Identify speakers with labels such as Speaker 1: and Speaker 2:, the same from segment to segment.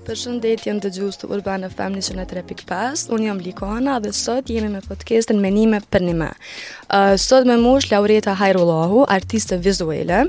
Speaker 1: Përshëndetje ndëgjues të Urban FM 103.5. Unë jam Likana dhe sot jemi me podcastin Menime përnime. Uh, sot me mu osht Laureta Hajrullahu, artiste vizuele.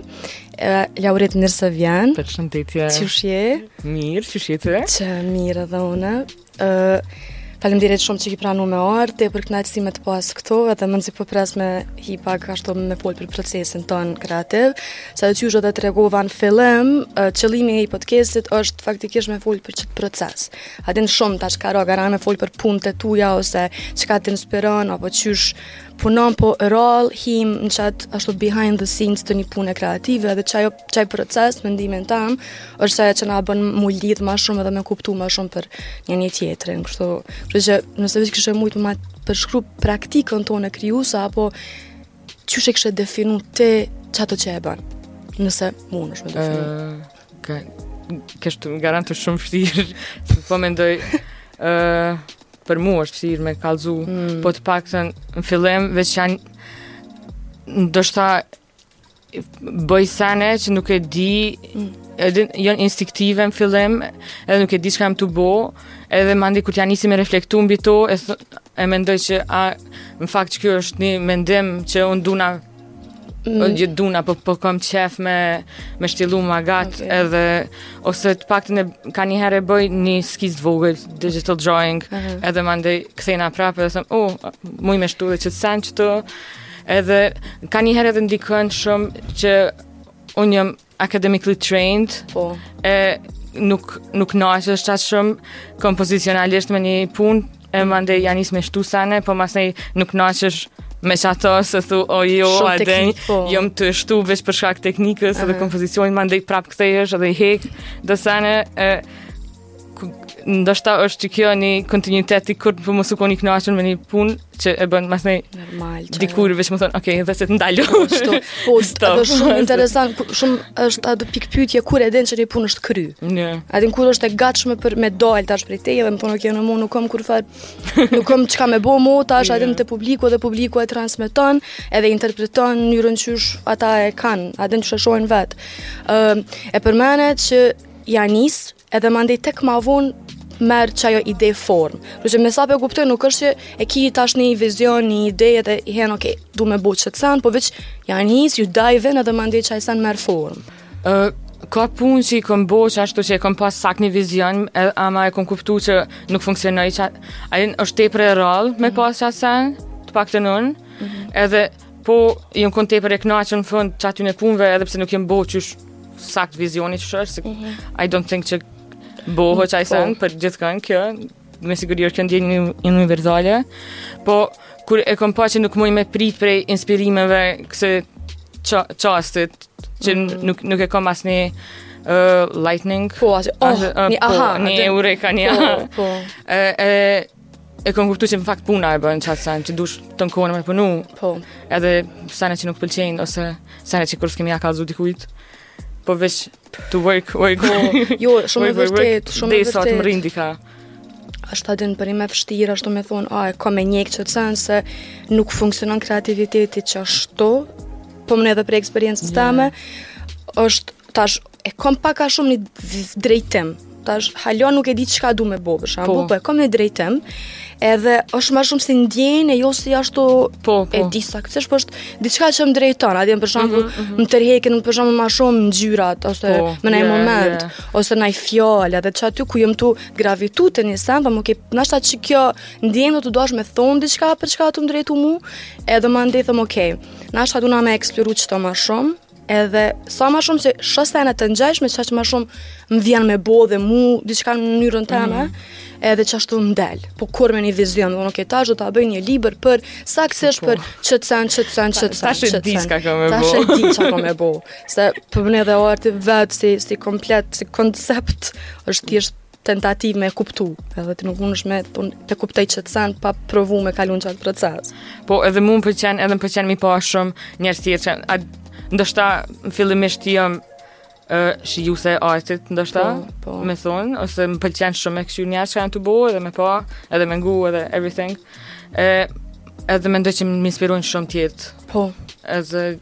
Speaker 1: Lauret mirë se vjen.
Speaker 2: Përshëndetje. Qysh
Speaker 1: je?
Speaker 2: Mirë, qysh je
Speaker 1: ti? Qe mirë edhe unë. Ë uh, Faleminderit shumë që ki pranu me ardhë, tepër kënaqësi me të pas këtu, edhe mezi po pres me hi pak ashtu me fol për procesin ton kreativ. Se qysh edhe tregova në fillim, qëllimi i podcastit është faktikisht me fol për qet proces. A din shumë t'ka ra garant, me fol për punët e tuja ose çka të inspiron apo qysh punon po rrallë him në qat ashtu behind the scenes të një pune kreative dhe qaj qaj proces mendimin tem është ajo që na bën mu lidh më shumë dhe me kuptu më shumë për njëni-tjetrin kështu kështu që nëse vetë kishe shumë me përshkru praktikën tonë krijuese apo qysh e kishe definu ti qato që e bën nëse mundesh me definu
Speaker 2: ka kështu garant o shumë vshtirë po mendoj ë Për mua është vështirë me kallzu,
Speaker 1: mm.
Speaker 2: po të paktën në fillim veç janë ndoshta bëj sene që nuk e di mm. edhe janë instinktive në fillim edhe nuk e di çka jam tu bo edhe mandej kur t'ja nisi me reflektu mbi to e, e mendoj që a, në fakt qikjo është një mendim që unë duna Mm. Ëh gjithë duna po po kam qef me me shtjellu ma gat
Speaker 1: okay.
Speaker 2: edhe ose të paktën kanjëherë e bëj një skicë të vogël digital drawing
Speaker 1: uh -huh.
Speaker 2: edhe mandej kthena prapë dhe them oh muj me shtu dhe qit sen qit edhe kanjëherë edhe ndikon shumë që unë jam academically trained.
Speaker 1: Po.
Speaker 2: E nuk nuk knaqesh qaq shumë kompozicionalisht me një punë e mande ja nis me shtu sene, po masnej nuk knaqesh me qato se thu o jo a
Speaker 1: din po.
Speaker 2: jom tu shtu veç për shkak teknikës uh
Speaker 1: -huh.
Speaker 2: dhe kompozicionit mandej prap kthehesh edhe i hek do sene e, ndoshta është kjo një kontinuitet i kurrë po mos u kon i kënaqur me një punë që e bën me thënë
Speaker 1: normal.
Speaker 2: Dikur veç me thon, "Ok, dhe se të ndalo."
Speaker 1: Po,
Speaker 2: ashtu.
Speaker 1: Po, është shumë interesant, shumë është atë pikëpyetje kur e din që një punë është kry.
Speaker 2: Ne.
Speaker 1: A din kur është e gatshme për me dal tash prej teje dhe me thon, "Ok, unë ma nuk kam kurrfarë, nuk kam çka me bë më tash, a din te publiku dhe publiku e transmeton, edhe interpreton në mënyrën qysh ata e kanë, a din çfarë shohin vet." Ëm, e përmendë që Ja nis, edhe mandej tek ma vonë merr qajo ide formë. Kështu që me sa po kuptoj nuk është që e ki tash një vizion, një ide edhe i hen, okay, du me bo qet sen, po veç ja nis, you dive in edhe mandej qaj sen merr formë.
Speaker 2: Ë ka punë që i kom bo qashtu që e kom pas sakt një vizion, e, ama e kom kuptu që nuk funksionon qajo është tepër e rrallë me mhm. pas qat sen, të paktën unë. Mhm. Edhe Po, jom kon tepër e knaqun në fund qatyne punve edhe pse nuk jon bo qysh sakt vizioni që është, se mm -hmm. I don't think që bohet qaj po. sen, për gjithkënd kjo, me siguri është ndjenjë, një universale, po, kur e kom pa që nuk muj me prit prej inspirimeve kësi qa, qastit, që mm -hmm. nuk, nuk e kom asnjë, Uh, lightning
Speaker 1: po, oh,
Speaker 2: uh, po,
Speaker 1: një aha
Speaker 2: një eureka një
Speaker 1: po, po.
Speaker 2: Uh, uh, E kom kuptu që në fakt puna e bën qat sen që duhesh tanë kohën me punu.
Speaker 1: Po.
Speaker 2: Edhe sene që nuk pëlqejnë ose sene që kurrë s'ke me ia kallzu dikujt. Po veç to work, work.
Speaker 1: Po, jo, shumë e vërtetë, shumë e
Speaker 2: vërtetë. Dhe sot më rindi ka.
Speaker 1: Asht a din pyetje e vështirë, ashtu me thonë, a, e ka me ndjekë qat sen se nuk funksionon kreativiteti qashtu, po mu edhe prej eksperiencës yeah. teme, është tash e kom pak a shumë një drejtim, tash hala nuk e di çka du me bo për shembull,
Speaker 2: po.
Speaker 1: po e kam një drejtim. Edhe është më shumë si ndjenjë e jo si ashtu
Speaker 2: po, po.
Speaker 1: e di saktë çka është, po është diçka që më drejton, a din për shembull, mm -hmm, mm -hmm. m'tërheqin për shembull më shumë ngjyrat ose
Speaker 2: po,
Speaker 1: në një
Speaker 2: yeah,
Speaker 1: moment
Speaker 2: yeah.
Speaker 1: ose një fjalë, edhe qaty ku jam tu gravitate n'qat sen, po m'doket nashta që kjo ndjenjë o tu dasht me thon diçka për çka o tu m'drejtu mu, edhe mandej them okay. Nashta duna me eksploru qeto më shumë, Edhe sa më shumë që shoh sene të ngjashme, sa më shumë më vjen me bo edhe mu diçka në mënyrën teme, mm. edhe qashtu më del. Po kurrë me një vizion, unë okay, tash do ta bëj një libër për saktësisht po. për qet sen, qet sen, qet sen.
Speaker 2: Tash e di çka kam me bo.
Speaker 1: Tash e di çka kam me bo. Se po bën edhe arti vetë si si komplet, si koncept, është thjesht tentativë me kuptu, edhe ti nuk mundesh me të, të kuptoj qat sen pa provu me kalu qatë proces.
Speaker 2: Po edhe mu m'pëlqen, edhe më pëlqen mi pa shumë njerëz tjerë që, a, ndoshta fillimisht jam uh, shijues i artit ndoshta,
Speaker 1: po, po.
Speaker 2: me thonë, ose më pëlqen shumë me kqyr njerëz çka janë tu bo edhe me pa, edhe me ngu edhe everything. E, edhe me ndoj që më inspirojnë shumë tjetrit.
Speaker 1: Po.
Speaker 2: Edhe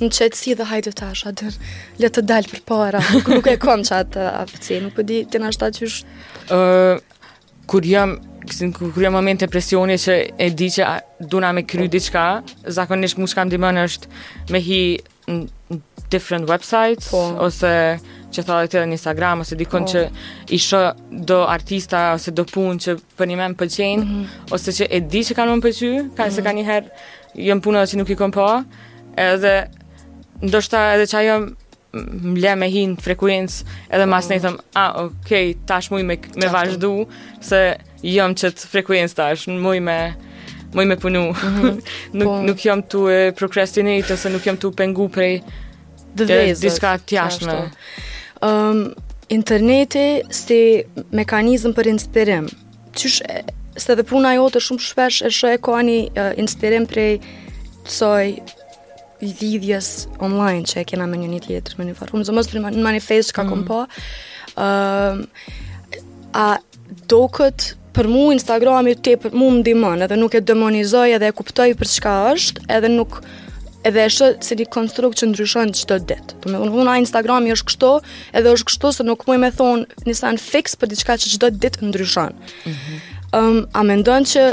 Speaker 1: Në qetësi dhe hajt tash a din le të dalë përpara, nuk, nuk e kom qat aftësi, nuk e di nashta qysh.
Speaker 2: Uh, kur jam, kur jam momente presioni që e di që duna me kry diqka, zakonisht mu çka m'ndihmon është me hi në different websites,
Speaker 1: po.
Speaker 2: ose qysh the ti në Instagram, ose dikun
Speaker 1: po.
Speaker 2: që i shoh do artista, ose do punë që përnjimen m'pëlqejnë, mm
Speaker 1: -hmm.
Speaker 2: ose që e di që kanë me m'pëlqy, ka mm -hmm. se ka mhm. njëherë, Jon puna që nuk i kom pa, edhe ndoshta edhe që ajo më le me hi në frekuencë edhe masnej thom, a, ah, okej, okay, tash muj me, me vazhdu, se jam në qët frekuencë tash, muj me, muj me punu. Mm -hmm. nuk,
Speaker 1: po.
Speaker 2: nuk jam tu e procrastinate, ose nuk jam tu u pengu prej dhe
Speaker 1: dhe
Speaker 2: diçka të
Speaker 1: jashtme. Um, interneti si mekanizm për inspirim, Qysh e, se dhe puna jote shumë shpesh e shoh e ka një uh, inspirim prej kësaj lidhjes online që e kena me një një tjetër, me një farë. Sidomos në manifest çka mm. kom pa. Uh, a doket për mu Instagrami tepër mu më ndihmon edhe nuk e demonizoj edhe e kuptoj për çka është edhe nuk edhe e shoh si një konstrukt që ndryshon çdo ditë. Do të thonë, unë Instagrami është kështu, edhe është kështu se nuk mund me thon ni sen fiks për diçka që çdo ditë ndryshon. Ëm, mm -hmm. um, a mendon që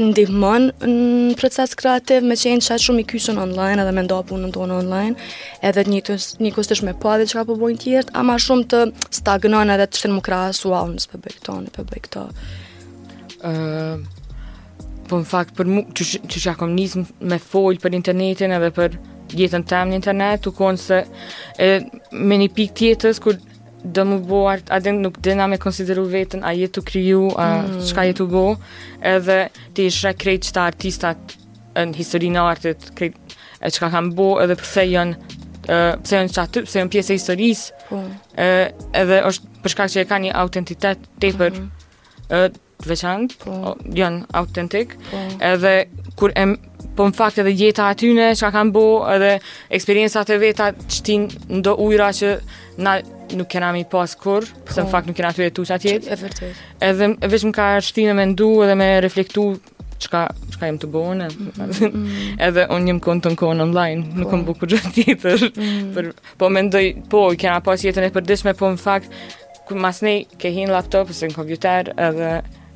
Speaker 1: ndihmon në proces kreativ me qenë qaq shumë i kyçun online edhe me nda punën tonë online edhe një, të, njëkohësisht me pa dhe çka po bojnë të tjerët a ma shumë të stagnon edhe të shtin me krahasu a unë s'po bëj këto, unë po bëj këto
Speaker 2: Uh, po në fakt për mu, qysh, qysh e kom nis me fol për internetin edhe për jetën tem në internet, u kon se e, me një pikë të jetës, kur do me bo art, a din, nuk din a me konsideru vetën, a je tu kriju, a mm. çka je tu bo, edhe ti i sheh krejt qeta artistat Në historinë e artit, krejt, e çka kanë bo edhe pse janë pse janë që aty, pse janë pjesë e historisë,
Speaker 1: po.
Speaker 2: edhe është për shkak që e kanë një autentitet tepër mm -hmm. të veçantë,
Speaker 1: po.
Speaker 2: janë autentikë,
Speaker 1: po.
Speaker 2: edhe kur e po në fakt edhe jeta e atyne çka kanë bo, edhe eksperiencat e veta që ti ndo ujra që na nuk kena me i pas kurrë, po, se në po. fakt nuk kena tu jetu qat jetë.
Speaker 1: E vërtetë.
Speaker 2: Edhe veç më ka shti me mendu edhe me reflektu çka çka jam tu bo unë. Mhm. Edhe unë jam kon tu kon online, nuk
Speaker 1: po.
Speaker 2: kam bo kurgjë tjetër. Mhm. Për po mendoj, po i kena pas jetën e përditshme, po në fakt kur masnej ke hi në laptop ose në kompjuter edhe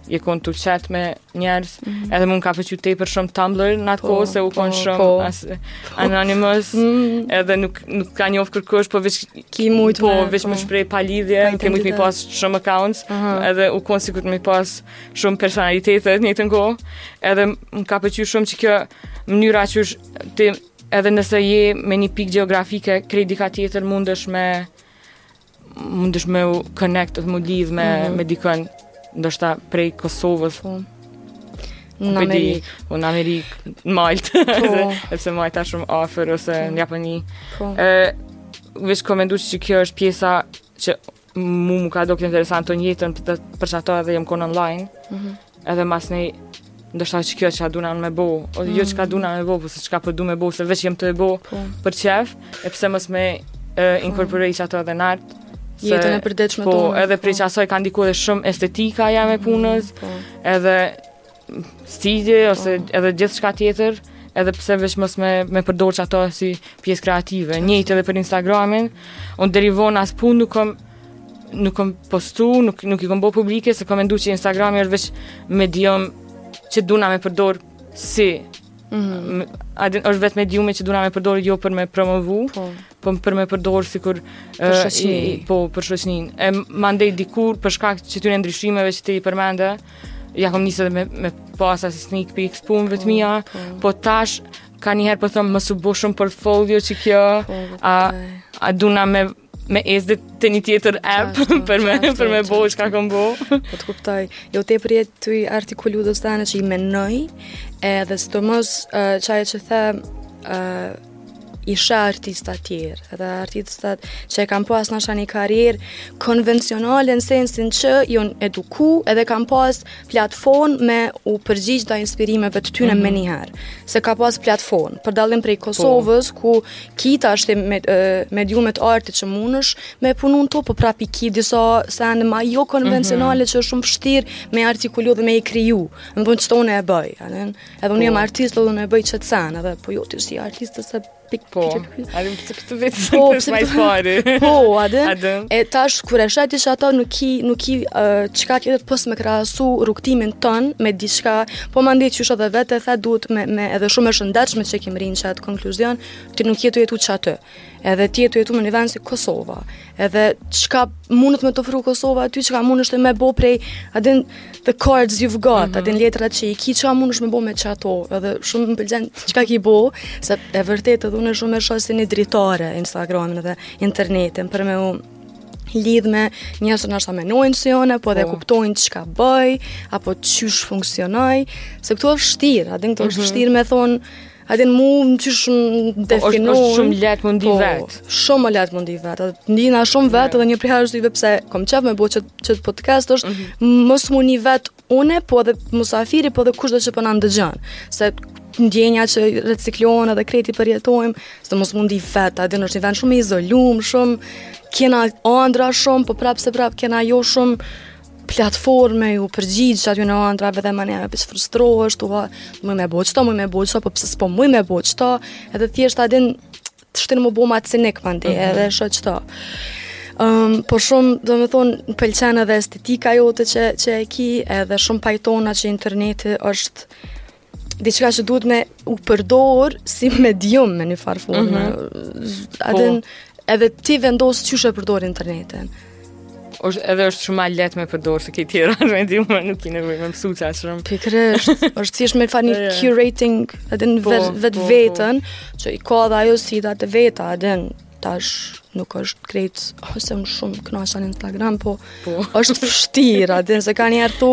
Speaker 2: je kon tu chat me njerëz, mm -hmm. edhe mu më ka pëlqy tepër shumë Tumblr në atë
Speaker 1: po,
Speaker 2: kohë se u kon
Speaker 1: po,
Speaker 2: shumë
Speaker 1: po.
Speaker 2: as anonymous,
Speaker 1: mm -hmm.
Speaker 2: edhe nuk nuk të ka njoft kërkush, po veç
Speaker 1: ke mujt
Speaker 2: po,
Speaker 1: po
Speaker 2: veç me u shpreh
Speaker 1: palidhje,
Speaker 2: ke mujt me
Speaker 1: i
Speaker 2: pas shumë accounts,
Speaker 1: uh -huh.
Speaker 2: edhe u kon sikur me i pas shumë personalitete në të njëjtën kohë, edhe më ka pëlqy shumë qekjo mënyra qysh ti edhe nëse je me një pikë gjeografike, krejt diku tjetër mundesh me mundesh me u connect dhe me u lidh me,
Speaker 1: mm -hmm.
Speaker 2: me dikën, ndoshta prej Kosovës.
Speaker 1: Po. Në Amerikë.
Speaker 2: Po, në Amerikë, në Maltë.
Speaker 1: Po.
Speaker 2: Edhe pse Malta shumë afër, ose po. në Japoni.
Speaker 1: Po.
Speaker 2: E, veç kom mendu që kjo është pjesa që Mu mu ka dokë interesant të njëtën për, të, për qato edhe jem konë online,
Speaker 1: mm
Speaker 2: -hmm. edhe masnej, ndoshta qikjo çka duna me bo, o, mm -hmm. jo çka mhm. duna me bo, po se çka po du me bo, se veç jem tu e bo
Speaker 1: po.
Speaker 2: për qef, e pse mos me uh, inkorporu qato edhe n'art, Se,
Speaker 1: jetën e përditshme
Speaker 2: po,
Speaker 1: tonë.
Speaker 2: Po, edhe prej qasaj ka ndiku edhe shumë estetika jeme e punës, mm,
Speaker 1: po.
Speaker 2: edhe Stili ose po. edhe gjithçka tjetër, edhe pse veç mos me, me përdorë qato si pjesë kreative. Njëjtë edhe për Instagramin, unë deri vonë as punë nuk kom, nuk kom postu, nuk, nuk i kom bo publike, se kom mendu që Instagrami është veç medium që duna me përdorë si. Mm -hmm. është vetë mediumi që duna me përdorë jo për me promovu,
Speaker 1: po.
Speaker 2: po për me përdor sikur
Speaker 1: për
Speaker 2: shoqninë, po për shoqninë. E mandej dikur për shkak të këtyre ndryshimeve që ti i përmende, ja kam nisë me me pas si sneak peek punëve t'mia, po,
Speaker 1: po.
Speaker 2: po tash kanjëherë po them mos u bo shumë portfolio qikjo
Speaker 1: po,
Speaker 2: a a duna me me ezde të një tjetër app për me për me bo çka kam bo.
Speaker 1: Po të kuptoj. Jo ti po je tu i artikulu do sene që i menoj edhe sidomos qajo që the i sheh artista tjerë, edhe artistat që e kanë pas ndoshta ni karrierë konvencionale në sensin që jonë eduku edhe kanë pas platform me u përgjigj ndaj inspirimeve të tyne mm -hmm. me mhm. njëherë, se ka pas platform, për dalim prej Kosovës, po. ku ki tash me, mediumet e artit që munësh me punu n'to, por po prapë i ki disa sende ma jo konvencionale mm -hmm. që është shumë vështirë me artikulu dhe me i kriju, në bënë që e bëj, Edhe unë jam po. artist, edhe unë e bëj qet sen, edhe po jo ti s'je artist se pik
Speaker 2: po. A din pse këtë vit
Speaker 1: se
Speaker 2: po,
Speaker 1: pse më
Speaker 2: fare.
Speaker 1: Po, a
Speaker 2: din.
Speaker 1: E tash kur e sheh ti qato nuk i nuk i çka tjetër pos me krahasu rrugtimin ton me diçka, po mandej qysh edhe vetë the duhet me me edhe shumë e shëndetshme që ki mrri n'qat konkluzion, ti nuk je tu jetu qaty. edhe ti je tu jetu me një vend si Kosova, edhe çka mundet me t'ofru Kosova ty, çka mundesh ti me bo prej, a din the cards you've got,
Speaker 2: mm
Speaker 1: -hmm. a din letrat që i ki, çka mundesh me bo me qato, edhe shumë më pëlqen çka ki bo, se e vërtet edhe unë shumë e shoh si një dritare Instagramin dhe internetin, për me u lidh me njerëz që ndoshta mendojnë si unë, po dhe
Speaker 2: po.
Speaker 1: kuptojnë çka bëj apo qysh funksionoj, se këtu është vështirë, a din këtu është mhm. vështirë me thon A din mu më qysh më po,
Speaker 2: definojnë... është shumë lehtë m'u ndi
Speaker 1: po,
Speaker 2: vetë.
Speaker 1: Shumë ma lehtë m'u ndi vetë. Ndihna shumë vetë dhe një prej arsyeve pse kom qef me bo që, qet podcast është
Speaker 2: mhm.
Speaker 1: mos m'u ni vetë une, po edhe musafiri, po edhe kushdo që po na po ndëgjon. Se ndjenja që reciklohen edhe krejt i përjetojmë, se mos m'u ndi vetë, a din është një vend shumë i izolum, shumë kena andra shumë, po prapë se prapë kena jo shumë platforme, ju përgjigj atyne andrrave dhe manej me pësë frustrohesh, tu ha, muj me bo qëto, muj me bo qëto, po pse s'po muj me bo qëto, edhe thjesht a din të shtin m'u bo ma cinik, mandej, mhm. edhe shë qëto. Um, por shumë, domethonë, më pëlqen edhe estetika jote që, që e ki, edhe shumë pajtona që interneti është diçka që duhet me u përdor si medium me një farë forme. Mm -hmm. A din po. edhe ti vendos qysh e përdor internetin.
Speaker 2: Osht, edhe është shumë ma lehtë me përdor se këto tjera mediume, nuk ki nevojë me mësu qaq shumë.
Speaker 1: Pikërisht, është si është me fa
Speaker 2: një yeah.
Speaker 1: curating edhe në
Speaker 2: po,
Speaker 1: vet,
Speaker 2: po, vetë po,
Speaker 1: vetën, po. që i ka dhe ajo sfidat e veta edhe në tash nuk është krejt ose më shumë kënaqan në Instagram, po,
Speaker 2: po.
Speaker 1: është vështirë, a din se kanjëherë tu,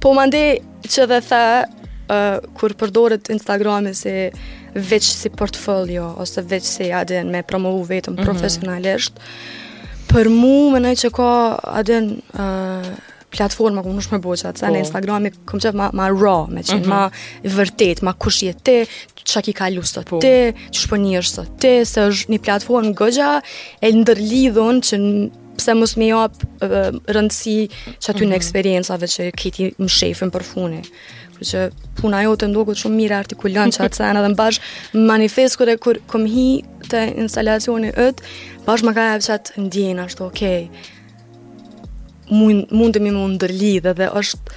Speaker 2: Po mandej që
Speaker 1: dhe the uh, kur përdoret Instagrami si veç si portfolio ose veç si a din me promovu veten mm -hmm. profesionalisht. Për mu mendoj që ka a din uh, platforma ku munesh me bo qata,
Speaker 2: po.
Speaker 1: në Instagram e kom qef ma, ma raw, me qenë, mm -hmm. ma vërtet, ma kush je ti, çka ki kalu sot
Speaker 2: po.
Speaker 1: ti, qysh po nihesh sot ti, se është një platformë goxha e ndërlidhun që Pse mos me i jap rëndësi qatyne mhm. eksperiencave që ki ti mshefun përfuni. Kërë që puna jote m'doket shumë mirë i artikulon qato sene dhe më bash manifest kërë kër këm hi të instalacioni ëtë, bash më ka jep qat ndjenjë ashtu okej. Okay. Mund, mundemi m'u ndërlidhë dhe është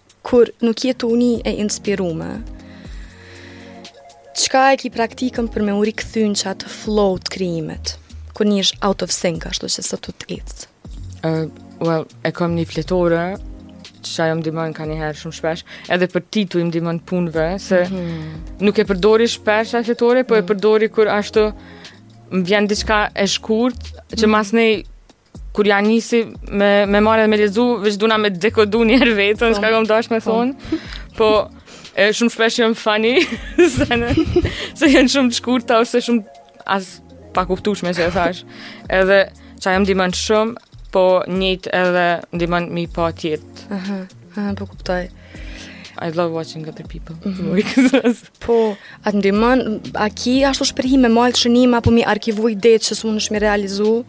Speaker 1: Kur nuk je tu u ni e inspirume, çka e ki praktikën për me u rikthy n'qat flow të krijimit? Kur nihesh out of sync, ashtu që s'o tu t'ecë?
Speaker 2: Uh, well, e kam një fletore, që ajo më ndihmon kanjëherë shumë shpesh, edhe për tituj m'ndihmon punve, se
Speaker 1: mm -hmm.
Speaker 2: nuk e përdori shpesh fletoren, po mm -hmm. e përdori kur ashtu më vjen diçka e shkurt, që mm -hmm. masnej kur ja nisi me me marrë dhe me lexu, veç duna me dekodu një herë vetën, po. çka kam dash me po. thonë. Po e shumë shpesh janë funny, se ne, se janë shumë të shkurta ose shumë as pakuptueshme se e thash. Edhe qajo m'ndihmon shumë, po njëjtë edhe ndihmon mi pa tjetë.
Speaker 1: Aha, aha, po kuptoj.
Speaker 2: I love watching other people. Mm -hmm.
Speaker 1: po, a të ndihmon, a ki ashtu shprehi me majtë shënime apo mi arkivu idetë që s'munesh mi realizu?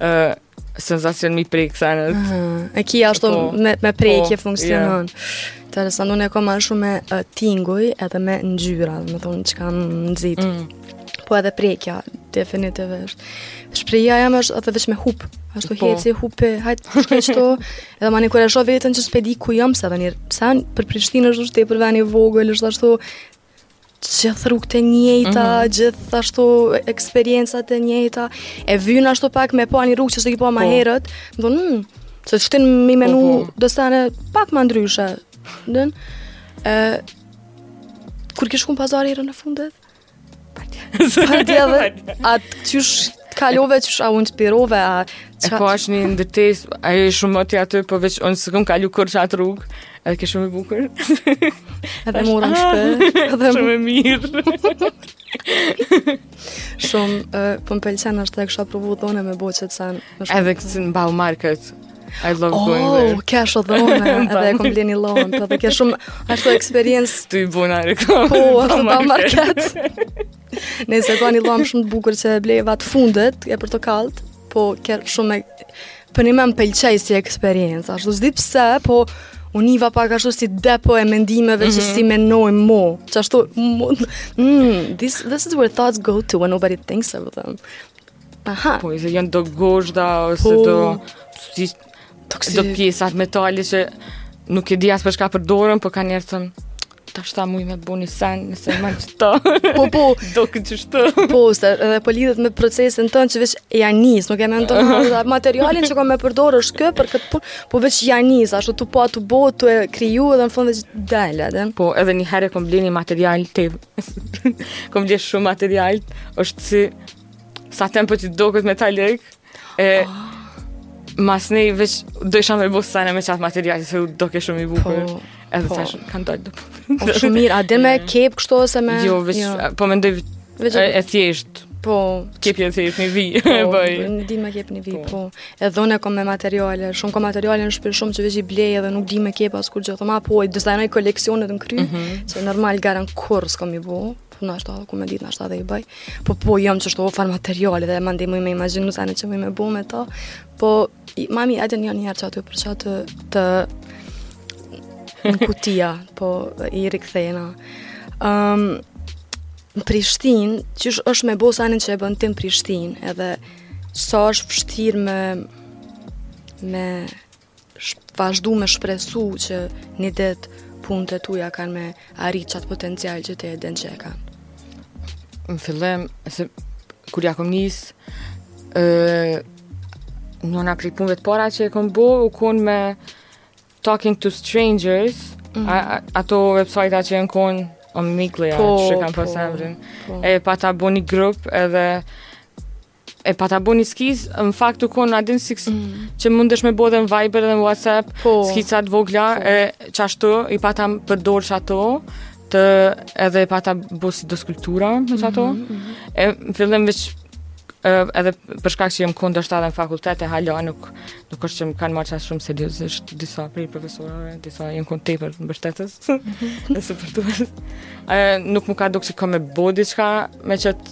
Speaker 2: Ë uh, sensacion mi prek senet.
Speaker 1: Ëh, uh, e ki ashtu
Speaker 2: po,
Speaker 1: me me prekje
Speaker 2: po,
Speaker 1: funksionon. Yeah. Interesant, unë e kam më shumë me uh, tinguj edhe me ngjyra, domethonë çka nxit.
Speaker 2: Mm.
Speaker 1: Po edhe prekja, definitivisht. Shprehia jem është edhe vetëm me hup. Ashtu
Speaker 2: po.
Speaker 1: eci hupe, hajt kështu. edhe manej kur e shoh veten që s'pe di ku jam se tani. Sa për Prishtinë është tepër ven i vogël, është ashtu gjithë rrugët e njëjta, gjithë ashtu eksperiencat e njëjta. E vyn ashtu pak me pa një rrugë që s'e ke pa më
Speaker 2: po.
Speaker 1: herët. Domethënë, mm, se t'shtin me i menu do sene pak ma ndryshe. Domethënë, kur ke shku n'pazar herën e fundit. Partja dhe atë qysh Të kalove qysh u inspirove, a...
Speaker 2: E po është një ndërtesa e shëmtut aty, po veç unë s'kom kalu kurrë qat rrugë, edhe ke shumë i bukur.
Speaker 1: edhe më urën shpe. Edhe
Speaker 2: shumë e mirë.
Speaker 1: shumë, uh, po më pëlqen, edhe kisha provu edhe unë me bo qet sen.
Speaker 2: Edhe kesh në Bau Market. I love
Speaker 1: oh, going
Speaker 2: there.
Speaker 1: Oh, kesh edhe unë, edhe e kom ble ni llambë, po edhe ke shumë ashtu experience.
Speaker 2: Tu i bo na reklamë.
Speaker 1: Po, është Bau Market. Nejse, ka një llambë shumë të bukur që e bleva atë fundit, e për të kalt, po ke shumë e... Përnime më pëlqej si eksperiencë, ashtu s'di pse, po u niva pak ashtu si depo e mendimeve mm -hmm. që mhm. s'i menoj mo, që ashtu, mm, this, this is where thoughts go to when nobody thinks of them. Aha.
Speaker 2: Po, se janë do gozhda, ose
Speaker 1: po,
Speaker 2: do... Si,
Speaker 1: toksi...
Speaker 2: Do pjesë t'metalit që nuk e di as për çka përdoren, po ka njeri thom, Tash a muj me bu një sen, nëse me qëta.
Speaker 1: Po, po.
Speaker 2: Do këtë qështu.
Speaker 1: Po, se edhe po lidhët me procesin tënd që veç ja nis, nuk e mendon. Dhe materialin që kom me përdorë është ky për këtë punë, po veç ja nis, ashtu tu pa, tu bo, tu e kriju edhe në fund veç del, edhe.
Speaker 2: Po, edhe një herë kom ble ni material të... kom ble ni shumë material, është si... Saten po që do t'jetë metalik, E, masnej veç dojsha me bo sene me qat material, se ke shumë i bukur.
Speaker 1: Po,
Speaker 2: Edhe
Speaker 1: po.
Speaker 2: tash kanë dalë do.
Speaker 1: Po shumë mirë, a din me kep kështu ose me...
Speaker 2: Jo, veç, jo. po mendoj
Speaker 1: veç,
Speaker 2: e, e thjesht.
Speaker 1: Po,
Speaker 2: kepje thjesht një vijë.
Speaker 1: Po,
Speaker 2: po,
Speaker 1: e di me kep një vijë,
Speaker 2: po.
Speaker 1: po. Edhe unë kom materiale, shumë kom materiale në shpi shumë që veç i blej edhe nuk di me kep as kurgjo, ama po, i dizajnoj koleksionet në krye, mm -hmm. që normal gati kurrë s'kom i bo, Po nashta, ku me ditë nashta edhe i bëj. Po po i kam qështu farë materiale dhe m'ndihmojnë me imagjinu sene që me bo me to. Po marrim edhe një herë që aty prej qaty ten kutia, po i rikthehna. Um, në Prishtin, qysh është me bo sene që i bon ti n'Prishtin, edhe sa është vështirë me me Vazhdu me shpresu që një ditë punët e tuja kanë me arrit qatë potencial që ti e din që e kanë.
Speaker 2: Në fillim, se kur ja kom nis, ë njëna prej punëve të para që e kom bo, u kon "me" talking to strangers, mm -hmm. a, a, ato website-a që jon kon Omegle,
Speaker 1: po,
Speaker 2: që e
Speaker 1: ka
Speaker 2: pas emrin,
Speaker 1: po.
Speaker 2: e pata bo një grup edhe e pata bo ni skicë, në fakt u konë a din si këso, mm. që mundesh me bo edhe në Viber dhe në Whatsapp,
Speaker 1: po,
Speaker 2: skica të vogla, po. e qashtu, i pata përdor qato, edhe pata bo si do skulptura, në qato, mm
Speaker 1: -hmm.
Speaker 2: e në fillim veç, e, edhe për shkak që jam konë dështë edhe në fakultet, e hala nuk, nuk është që më kanë marrë qaq shumë seriozisht, disa prej profesorëve, disa jon konë tepër mbështetës, mm -hmm. e së nuk më ka dukë që kam me bo diçka, me qëtë,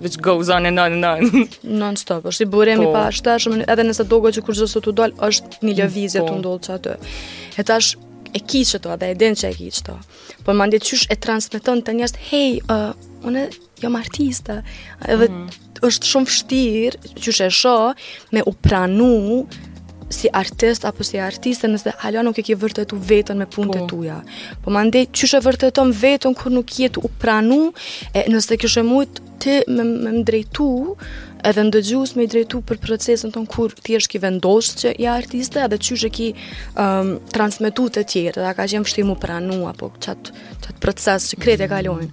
Speaker 2: Which goes on and on and on.
Speaker 1: Non stop, është i burim
Speaker 2: po.
Speaker 1: i pashtershëm, edhe nëse doket që kurgjo s'të del, është një mm, lëvizje
Speaker 2: po.
Speaker 1: të ndodh qaty. E tash, e ki qëto, edhe e din që e ki qëto. Po mandej qysh e transmeton te njerëzit, hej, uh, unë jam artiste, edhe mm. është shumë vështirë, qysh e shoh, me u pranu, si artist apo si artiste nëse hala nuk e ke vërtetu veten me punët e
Speaker 2: po.
Speaker 1: tuja. Po mandej, qysh e vërteton veten kur nuk je tu u pranu, e nëse kishe mujtë ti me, me më drejtu, edhe ndëgjuesit me i drejtu për procesin tond kur ti qysh e ki vendosë që je artiste edhe qysh e ki um, transmetu te tjerët, edhe ka qenë vështirë m'u pranu apo qatë, qatë proces që krejt e kalojnë.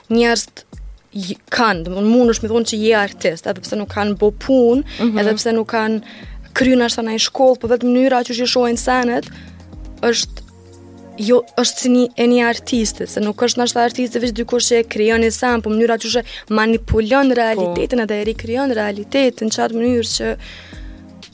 Speaker 2: njerëzit
Speaker 1: kanë,
Speaker 2: domethonë
Speaker 1: munesh me i thonë që je artist, edhe pse nuk kanë bo punë,
Speaker 2: mm -hmm.
Speaker 1: edhe pse nuk kanë kry nashta ni shkollë, po vetë mënyra qysh i shohin senet, është ajo është si një e një artisti, se nuk është nashta artist veç dikush që e krijon i sen, po mënyra qysh e manipulon po. realitetin po. edhe e rikrijon realitetin, në qatë mënyrë që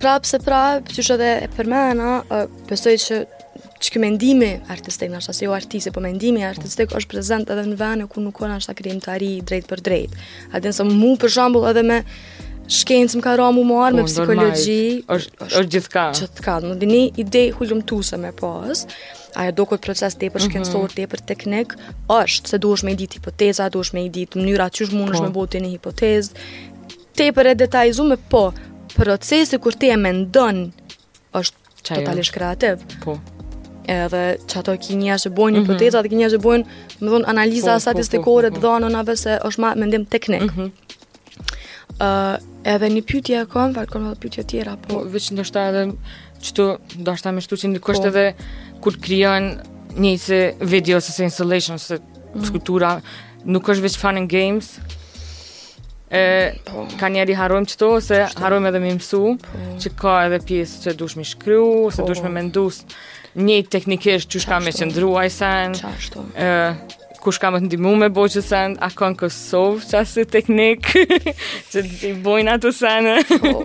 Speaker 1: Prapë se prapë, qysh edhe e përmena, besoj që qiky mendimi artistik, nashta jo artisti, po mendimi artistik është prezent edhe në vene ku nuk ka nashta krijim të artit drejtpërdrejt. A din se mu për shembull edhe me shkencë më ka ra m'u marrë me
Speaker 2: po,
Speaker 1: psikologi.
Speaker 2: është, është
Speaker 1: gjithkah. Gjithkah, edhe një ide hulumtuese me pas, ajo e do këtë proces tepër mhm. shkencor, mm -hmm. tepër teknik, është se duhesh me i ditë hipoteza, duhesh me i ditë mënyra qysh munesh
Speaker 2: po.
Speaker 1: me bo një hipotezë, Tepër e detajzume po, procesi kur ti e mendon është
Speaker 2: Qaj,
Speaker 1: totalisht kreativ.
Speaker 2: Po.
Speaker 1: Edhe qato ki njerëz që bojnë një mm -hmm. atë ki njerëz që bojnë, domethonë, analiza
Speaker 2: po,
Speaker 1: statistikore
Speaker 2: po,
Speaker 1: po,
Speaker 2: po, po.
Speaker 1: të dhonave se është ma mendim teknik.
Speaker 2: Mm
Speaker 1: -hmm. uh, edhe një pytje e kom, farë kom edhe pytje tjera,
Speaker 2: po...
Speaker 1: Po,
Speaker 2: veç nashta edhe qëtu, dashta me shtu që nashta
Speaker 1: po.
Speaker 2: edhe kur krijon një ose video ose ose installation, ose
Speaker 1: mm -hmm.
Speaker 2: skulptura, Nuk është veç fun and games. E
Speaker 1: po.
Speaker 2: kanihere harrojmë qëto ose harrojmë edhe me mësu
Speaker 1: po.
Speaker 2: që ka edhe pjesë që dush me shkru ose
Speaker 1: po.
Speaker 2: dush me mendu senet teknikisht qysh ka me qëndru ai sen e, kush ka me të ndihmu me bo qat sen a ka në Kosovë qasi teknikë që
Speaker 1: të
Speaker 2: bojnë atë
Speaker 1: sen
Speaker 2: po,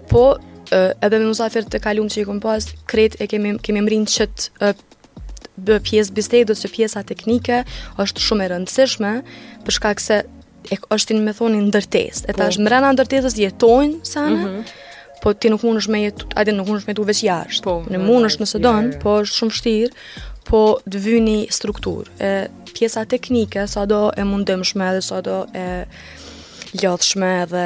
Speaker 1: Po, edhe me musafirë të kalum që i kom pas, krejt e kemi, kemi mrri n'qët pjesë t'bisedës që pjesa teknike është shumë e rëndësishme për shkak se e, është në me thonë ni ndërtesë. E tash po. mrena ndërtesës jetojnë sene.
Speaker 2: Mm -hmm.
Speaker 1: Po ti nuk mundesh me jetu, a nuk mundesh me jetu veç jashtë.
Speaker 2: Po,
Speaker 1: në mundesh nëse don,
Speaker 2: yeah.
Speaker 1: po është shumë vështirë, po të vyn ni strukturë. E pjesa teknike sado e mundimshme edhe sado e lodhshme edhe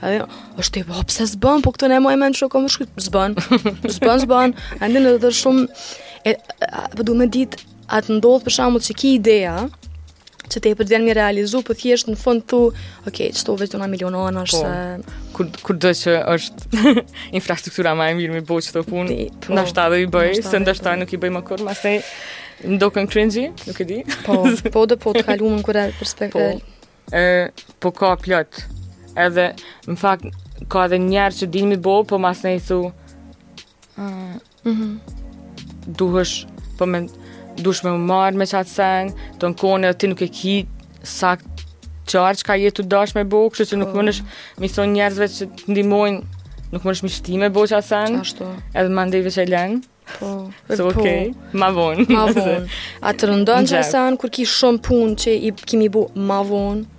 Speaker 1: Ajo, është ti,
Speaker 2: po
Speaker 1: pse s'bën, po këtë ne më e mend shoku më shkruaj, s'bën. S'bën, s'bën. Andaj në të shumë e po duhet të ditë atë ndodh për shkakun se ki ideja që tepër don mi realizu, po thjesht në fund thu, ok, qëtu veç do miliona,
Speaker 2: po,
Speaker 1: se...
Speaker 2: Kur, kurdo që është infrastruktura ma e mirë mi bo qëto punë,
Speaker 1: po,
Speaker 2: nashta edhe i bëj, se
Speaker 1: nashta
Speaker 2: nuk i bëj ma kurrë, masnej dokën cringy, nuk e di.
Speaker 1: Po, po dhe po të kalu më në
Speaker 2: kura
Speaker 1: perspektive.
Speaker 2: Po, E, po ka plot. Edhe, në fakt, ka edhe njerëz që dinë mi bo, po masnej thu, uh,
Speaker 1: mm -hmm.
Speaker 2: duhesh, po me, duhesh me u marrë me qat sen, tonë kohën, ti nuk e ki sakt qartë çka je tu dashtë me bo, kështu që nuk
Speaker 1: po.
Speaker 2: munesh, mi thonë njerëzve që të ndihmojnë, nuk munesh mi shti me bo qat sen,
Speaker 1: Ashtu.
Speaker 2: edhe manej veç e len.
Speaker 1: Po.
Speaker 2: Dhe po. Okay. Ma vonë.
Speaker 1: Ma vonë. A të rëndon
Speaker 2: qaj
Speaker 1: sen kur ki shumë punë që i ki mi bo ma vonë?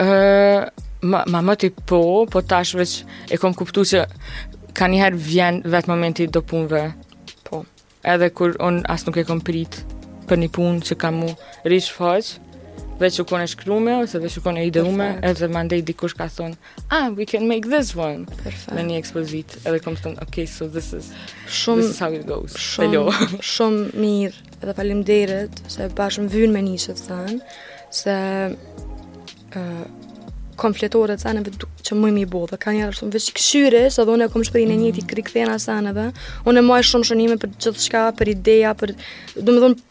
Speaker 2: Uh, ma, ma herët po, po tash veç e kom kuptu që kanjëherë vjen vetë momenti i do punëve.
Speaker 1: Po.
Speaker 2: Edhe kur unë as nuk e kom prit për një punë që ka mu rishfaqë, veç u konë e shkrume, ose veç u konë e
Speaker 1: ideume,
Speaker 2: edhe mandej dikush ka thonë, ah, we can make this one. Perfect.
Speaker 1: Në
Speaker 2: një ekspozit, edhe kom thënë, ok, so this is, shum,
Speaker 1: this
Speaker 2: is how it goes.
Speaker 1: Shumë,
Speaker 2: shumë
Speaker 1: mirë, edhe faleminderit, se bash m'vyn me ni qët sen, se uh, kom fletore të seneve që më mi bo, dhe kanjëherë shtu, veç i kqyri, se edhe unë e kom shprehi e një ti rikthehna seneve, unë e maj shumë shënime për gjithçka, për ideja, për, domethonë,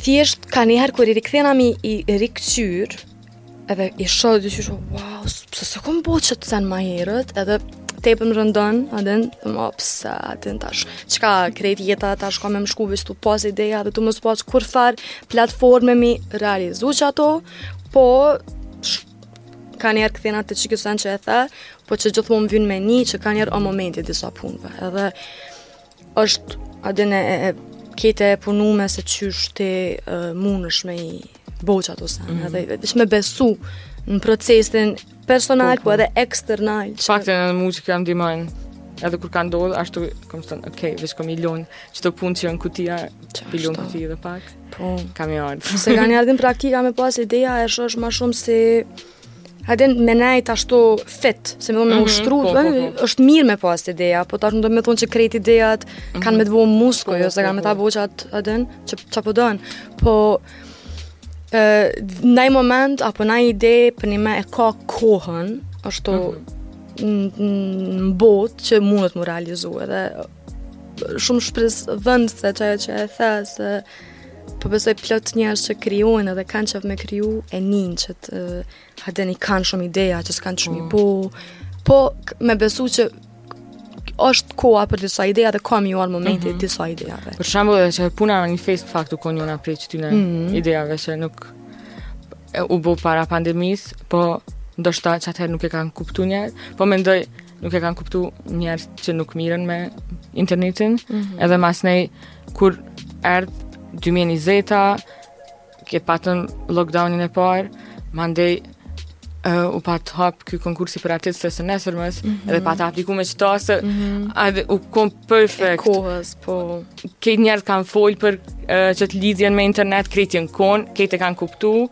Speaker 1: Thjesht kanjëherë kur i rikthehna mi rikqyr edhe i shoh dy qysh, wow, pse s'e kam bo qat sen ma herët, edhe tepër m'rëndon, a din, të më pësa, a din tash, çka krejt jeta tash ka me më shku veç tu pas ideja dhe tu mos pas kurrfar platforme mi realizu qato, po sh, kanjëherë kthehna te qiky sen që e the, po që gjithmonë m'vyn me ni që kanjëherë o momenti i disa punëve, edhe Është a din e, e kete e punume se qysh ti munesh me i bo qato sene mm -hmm. edhe është me besu në procesin personal
Speaker 2: po,
Speaker 1: po,
Speaker 2: po.
Speaker 1: edhe eksternal. Që...
Speaker 2: N'fakt edhe mu qikjo m'ndihmon edhe kur ka ndodhë, ashtu kam thënë, ok, okay, veç kam mi lonë qëto punë që janë n'kutia, i lonë n'kuti edhe pak,
Speaker 1: po.
Speaker 2: ka me ardhë.
Speaker 1: Se kanjëherë n'praktikë me pas ideja, e shosh ma shumë se Hadin me nejt ashtu fit, si me thonë me
Speaker 2: mhm,
Speaker 1: ushtru,
Speaker 2: po, po, po.
Speaker 1: është mirë me pas të ideja, po tash më do me thonë që krejt idejat mhm. kanë me t'u bo
Speaker 2: muskuj,
Speaker 1: jo se kanë me ta bo qatë hadin, që që po dënë, po naj moment, apo një ide përnjime e ka kohën, ashtu mhm. në botë që mundet m'u realizu edhe shumë shpres vëndë se që e që e the, se Po besoj plot njerëz që krijojnë edhe kanë qef me kriju e nijnë qëtë hadeni kanë shumë ideja që s'kanë qysh m'i mm. bo. Po me besu që është koha për disa ideja dhe ka me ju ardhë momenti mm -hmm. disa ideja.
Speaker 2: Për shembull, që puna në një Facebook fakt u kon njëna prej qëtyne mm
Speaker 1: -hmm.
Speaker 2: idejave që nuk u bo para pandemisë, po ndoshta që atëherë nuk e kanë kuptu njerëz, po mendoj Nuk e kanë kuptu njerëz që nuk merren me internetin, mm -hmm. edhe masnej, kur erdhë 2020-a, që e patëm lockdownin e parë, mandej, uh, u pat hap ky konkursi për Artistët e së Nesërmes mm -hmm. dhe pata apliku me qëto se mm -hmm. u
Speaker 1: kon
Speaker 2: perfect
Speaker 1: kohës po
Speaker 2: krejt njerëzit kanë fol për uh, qët lidhjen me internet krejt jenë kon krejt e kanë kuptu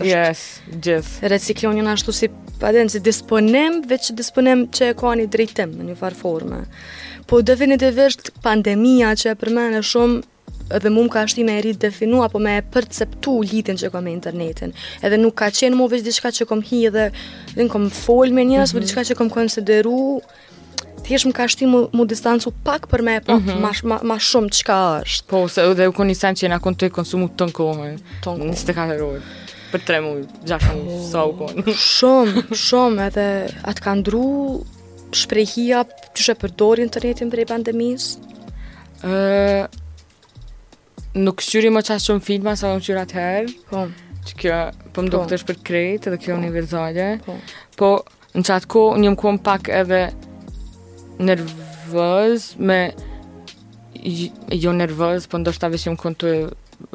Speaker 2: Yes, gjithë.
Speaker 1: Reciklon një ashtu si pa den si disponim, veç disponim që e ka një drejtim në një farë forme. Po definitivisht pandemia që e përmene shumë edhe mu m'ka shti me e ridefinu apo me e perceptu lidhjen që kam me internetin edhe nuk ka qenë mo veç diçka që kom hi edhe kom fol me njerëz mm -hmm. diçka që kom konsideru thjesht më ka shti mu, m'u distancu pak për me e pa mm -hmm. ma, ma, shumë çka është.
Speaker 2: Po, se edhe u kon ni sen që jena konë tu konsumu tanë kohën,
Speaker 1: tanë kohën,
Speaker 2: të kanë rojë, për tre muj, gjashtë muj, po, sa u konë.
Speaker 1: Shumë, shumë, edhe a t'ka ndrru shprehia qysh e përdor internetin prej pandemisë?
Speaker 2: Uh, Nuk kqyri mo qaq shumë filma sa kom kqyrë atëherë.
Speaker 1: Po.
Speaker 2: Që kjo, po
Speaker 1: mendoj
Speaker 2: që është për krejt dhe kjo po. universale.
Speaker 1: Po.
Speaker 2: Po, në qatë kohë, jam kon pak edhe nervoz me... Jo nervoz, po ndoshta veç jam kon tu e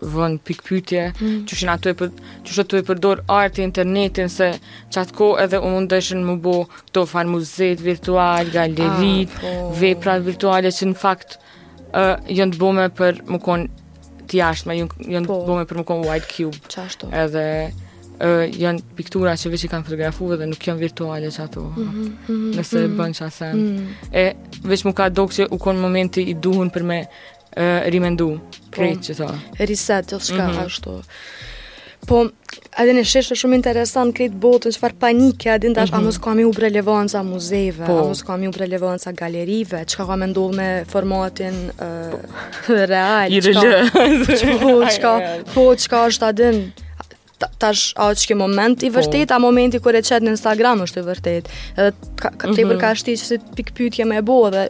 Speaker 2: vu n'pikëpyetje, mm. qysh o tu e për, qysh o tu e përdor arti internetin, se qatë kohë edhe u mundojshin me bo këto farë muzetë virtual, galeritë,
Speaker 1: ah, po.
Speaker 2: veprat virtuale, që në fakt, Ë, janë të bome për me kon të jashtme, janë janë
Speaker 1: po.
Speaker 2: të bome për me kon white cube.
Speaker 1: Qashtu.
Speaker 2: Edhe ë janë piktura që veç i kanë fotografu dhe nuk janë virtuale qato. Mm -hmm, mm -hmm, Nëse mm -hmm. bën ça sen.
Speaker 1: Mm -hmm.
Speaker 2: E veç më ka dok që u kon momenti i duhun për me e rimendu. Po. Krejt qëta.
Speaker 1: Reset ose çka
Speaker 2: mm -hmm.
Speaker 1: ashtu. Po, a din e sheh është shumë interesant krejt botën, çfarë panike, a din tash mm -hmm. a mhm. mos ka me u hup relevanca muzeve,
Speaker 2: po.
Speaker 1: a mos ka me u hup relevanca galerive, çka ka me ndodh me formatin uh, po.
Speaker 2: real,
Speaker 1: çka. Po, çka, po çka është a din? tash a është që moment i
Speaker 2: po.
Speaker 1: vërtet, a momenti kur e qet në Instagram është i vërtet. Edhe ka, ka, mm -hmm. kështu që si pikëpytje me bo dhe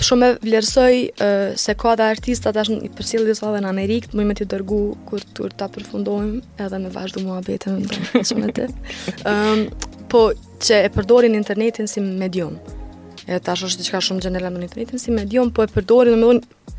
Speaker 1: Shumë e vlerësoj se ka dhe artista tash i përcjell disa edhe në Amerikë, muj me ti dërgu kur kur ta përfundojmë edhe me vazhdu muhabetin në internet. Um, po që e përdorin internetin si medium. E tash është diçka shumë gjenerale internetin si medium, po e përdorin domethënë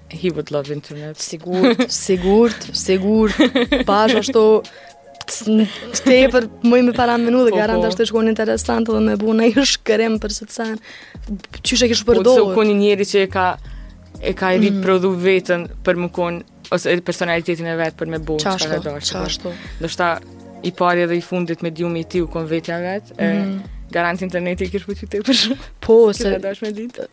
Speaker 2: He would love internet.
Speaker 1: Sigurt, sigurt, sigurt. Bash ashtu tepër muj me paramendu dhe
Speaker 2: po,
Speaker 1: garant
Speaker 2: po.
Speaker 1: është tu shku interesant dhe me bo ni shkrim për qet sen qysh e kish përdor
Speaker 2: po se u kon njeri që e ka e ka
Speaker 1: krejt
Speaker 2: mm. prodhu vetën për me kon ose personalitetin e vetë për me bu
Speaker 1: qashtu, qashtu
Speaker 2: do shta I pari edhe i fundit mediumi i tij u kon vetja vet, e
Speaker 1: mm.
Speaker 2: garant interneti i kish pëlqy tepër shumë.
Speaker 1: Po,
Speaker 2: se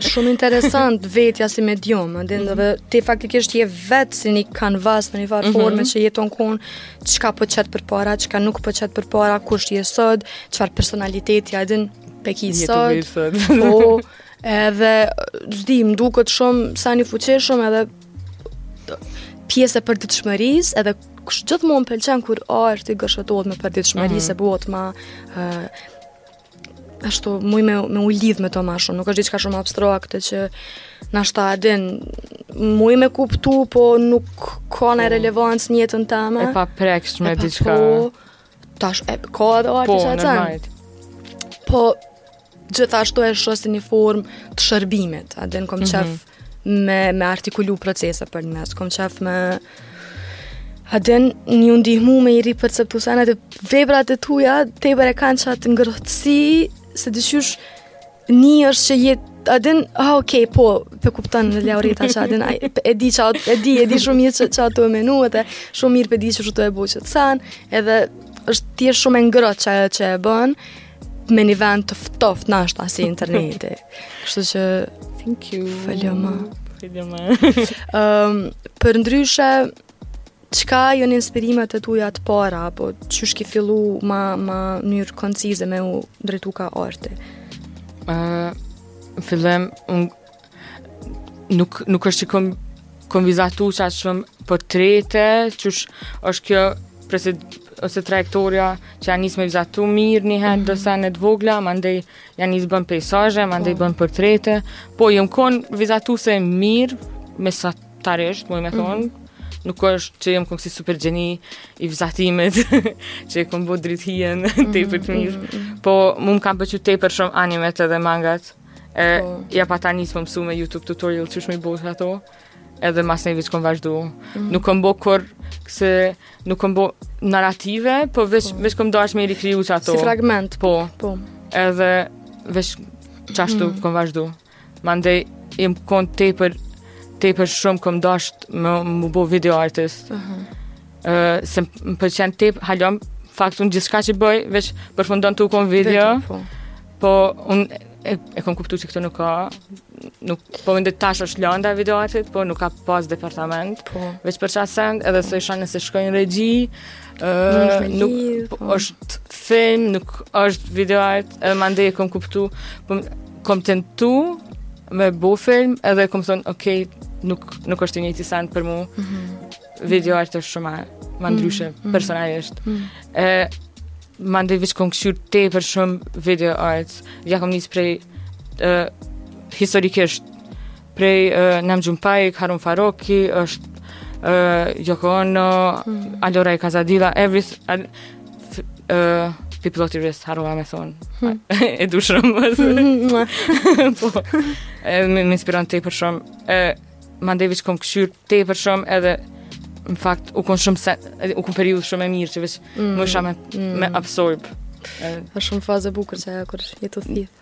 Speaker 1: shumë interesant vetja si medium, dhe mm. dhe ti faktikisht je vet si një kanvas në një farë
Speaker 2: mhm.
Speaker 1: forme mm -hmm. që jeton kun, qka po qet përpara, qka nuk po qet përpara, kush je sot, qfar personaliteti, a din, pe ki sot, po, edhe s'di, më duket shumë sen i fuqishëm edhe pjesë e përditshmërisë edhe gjithmonë pëlqen kur arti gërshëtohet me përditshmëri
Speaker 2: mm -hmm.
Speaker 1: se bohet ma uh, ashtu muj me me u lidh me to ma shumë nuk është diçka shumë abstrakte që nashta a din muj me kuptu po nuk ka naj
Speaker 2: po.
Speaker 1: relevancë në jetën teme
Speaker 2: e
Speaker 1: paprekshme
Speaker 2: diçka
Speaker 1: po, Tash e ka edhe arti qat
Speaker 2: sen.
Speaker 1: Po gjithashtu e shoh si një formë të shërbimit. A din kom qef mm -hmm. me me artikulu procese për në mes. Kom qef me A din me u ndihmu me i riperceptu senet veprat e tuja, tepër e kanë qatë ngrohtësi, se dyqysh Ni është thjesht a din, ah, ok, po, pe kupton Laurita që a din, a, e di që e di, e di shumë mirë çka, çka është tu e menu, edhe shumë mirë pe di çka tu e bo qet sen, edhe është thjesht shumë e ngrot qajo që e bën, me një vend të ftoft nashta si interneti. Kështu që...
Speaker 2: Thank you. Falemners. Falemners.
Speaker 1: um, për ndryshe, Çka janë inspirimet e tuja të para apo çysh ke fillu ma në mënyrë koshiente me u drejtu ka arti?
Speaker 2: Ë uh, fillim un nuk nuk është që kom kom vizatu qaq shumë portrete, çysh është kjo presi ose trajektoria që ja nisë me vizatu mirë një herë mm -hmm. do sene të vogla, mandej ja nisë bënë pejsazhe, mandej
Speaker 1: po.
Speaker 2: bënë portrete, po jam konë vizatuse e mirë, me sa Natyrisht, muj me thonë, mm -hmm. nuk është që jam kon si super gjeni n'vizatime, që e kom bo dritë-hijen, mm -hmm. tepër të mirë, mm -hmm. po mu më kan pëlqy tepër shumë animet edhe mangat, e,
Speaker 1: po.
Speaker 2: ja pata nisë me mësu me YouTube tutorial qysh me i bo ato, edhe masnej veç kom vazhdu. Mm -hmm. Nuk kom bo kurrë, se nuk kom bo narrative, po veç po. kom dashtë me i rikriju qato.
Speaker 1: Si fragment.
Speaker 2: Po.
Speaker 1: Po.
Speaker 2: Edhe veç qashtu mm -hmm. kom vazhdu. Mm -hmm. Mandej jam kon tepër tepër shumë kom dasht me me bo video artist. Ëh. Uh -huh. se më pëlqen tepër hala n'fakt un gjithçka që bëj veç përfundon tu kon video.
Speaker 1: Vetu, po.
Speaker 2: po un e, e kom kuptu se këtu nuk ka nuk po mendoj tash është lënda video artit, po nuk ka pas departament.
Speaker 1: Po.
Speaker 2: Veç për qat sen edhe thojsha nëse shkoj n'regji, ë nuk po. është film, nuk është video art, edhe mandej e kom kuptu, po Kom tentu me bo film edhe kom thonë, ok, nuk, nuk është i njëjti send për mu. Mm -hmm. Video art është shumë ma ndryshe, mm -hmm. personalisht. Mm -hmm. e, mandej veç kom kqyr tepër shumë video art. Ja kom nisë prej e, historikisht Prej Nam June Paik, Harun Farocki, është Yoko Ono, mm. Allora e Calzadilla, Evis, al, uh, Pipilotti Rist, harrova me thonë, hmm. e du shumë, po, edhe më inspiron tepër shumë, e, mandej veç kom kqyrë tepër shumë, edhe, në fakt, u kon shumë, se, u kon periudhë shumë e mirë, që veç, mm. mujsha me mm. me absorb.
Speaker 1: Është shumë fazë e bukur qajo kur je tu thithë.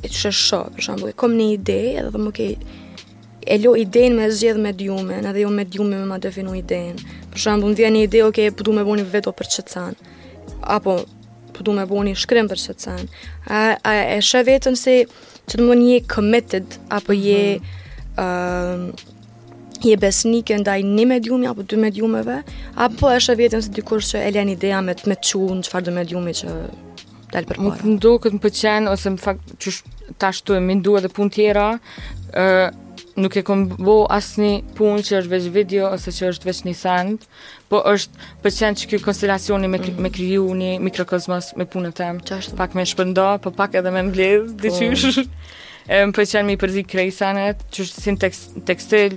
Speaker 2: edhe
Speaker 1: qysh,
Speaker 2: për shembull, e
Speaker 1: kom një ide, edhe dhe më kej, e lo idenë me zgjedh mediumin, edhe jo mediumi me ma definu idenë. Për shembull, më vjen një ide, oke, okay, po du me bo një video për qit sen, apo, po du me bo një shkrim për qit sen. A, a e sheh veten se, që të monë committed, apo je, mm -hmm. uh, je besnike ndaj një mediumi apo dy mediumeve, apo e sheh veten si dikush që e len ideja me, me çu në çfarëdo mediumi që dalë përpara.
Speaker 2: Më
Speaker 1: duket
Speaker 2: më pëlqen ose në fakt qetash tu mendu edhe punë tjera, ë nuk e kam bo asni punë që është veç video ose që është veç një send, po është m'pëlqen qiky konstelacioni me mm. me kriju një mikrokozmos me punën tem.
Speaker 1: Qashtu
Speaker 2: pak me shpërnda, po pak edhe me mbledh po. diçysh. Më pëlqen me i përzi krejt senet, që është si n'tekst tekstil,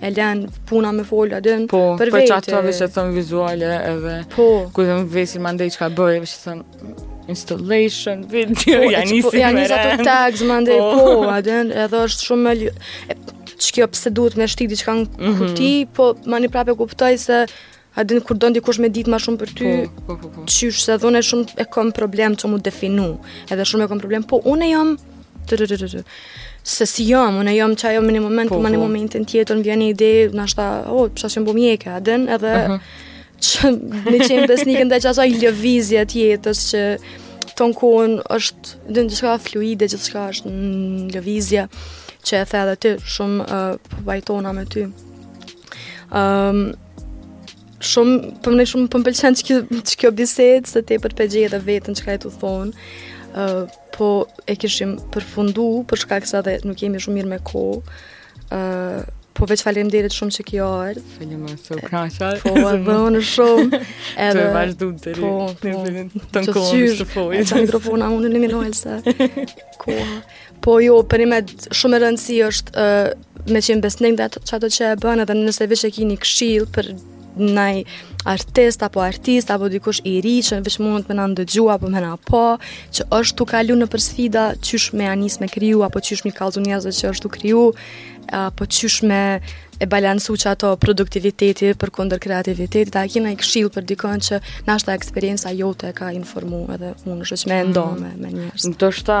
Speaker 1: e len punën me fol atë
Speaker 2: po,
Speaker 1: për
Speaker 2: vetë. Po,
Speaker 1: për
Speaker 2: qata veç e thom vizuale edhe.
Speaker 1: Po.
Speaker 2: Kur m'vesin mandej çka bëj, veç thom installation video
Speaker 1: po,
Speaker 2: ja nisi.
Speaker 1: Po,
Speaker 2: janë
Speaker 1: si ato tags mandej
Speaker 2: po,
Speaker 1: po ani edhe është shumë më çka pse duhet me shti diçka në
Speaker 2: mm -hmm.
Speaker 1: kuti, po mani prapë kuptoj se A din kur don dikush me ditë ma shumë për ty?
Speaker 2: Po, po, po, po.
Speaker 1: Qysh se di unë shumë e kam problem me u definu. Edhe shumë e kam problem, po unë jam se si jam, unë jam qajo në një moment,
Speaker 2: po,
Speaker 1: po, po. në momentin tjetër vjen një ide, nashta, oh, pse s'jam bo mjeke, a din edhe që me qenë besnik ndaj qasaj lëvizje të jetës që tanë kohën është dhe gjithçka fluide, gjithçka është në lëvizje që e the edhe ty, shumë uh, pajtona me ty. Ëm shumë po m shumë po më pëlqen qikjo qikjo bisedë se t'i përgjigje vetë çka e tu thon. Ë uh, po e kishim përfundu për shkak se edhe nuk jemi shumë mirë me kohë. Ë uh, po veç faleminderit shumë që
Speaker 2: ke ardh. Faleminderit shumë kënaqsha.
Speaker 1: Po edhe unë shumë. Edhe
Speaker 2: të vazhdu të ri.
Speaker 1: Po, po.
Speaker 2: Të kohë të fojë.
Speaker 1: Sa mikrofona unë në minojlë se. Kohë. Po jo, për mu ma shumë e rëndësishme është me qenë besnik ndaj qato që e bon dhe nëse veç e ki një këshillë për naj artist apo artiste apo dikush i ri që veç mundet me na ndëgju apo me na pa që është tu kalu nëpër sfida qysh me ia nis me kriju apo qysh me kallzu njerëzve që është tu kriju apo qysh me e balansu qato produktiviteti përkundër kreativiteti, t a ki naj këshillë për dikend që nashta eksperienca jote ka informu edhe unë është që me mm. nda me
Speaker 2: me njerëz. Nashta,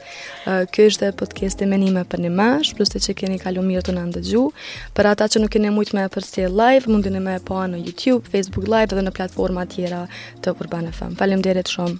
Speaker 2: Uh,
Speaker 1: ky ishte podcasti Mendime për nimash, shpresoj që keni kalu mirë tu na ndëgju. Për ata që nuk keni mujtë me e përcjellë live, mundeni me e pa në YouTube, Facebook Live dhe në platforma tjera të Urban FM. Falemderit shumë.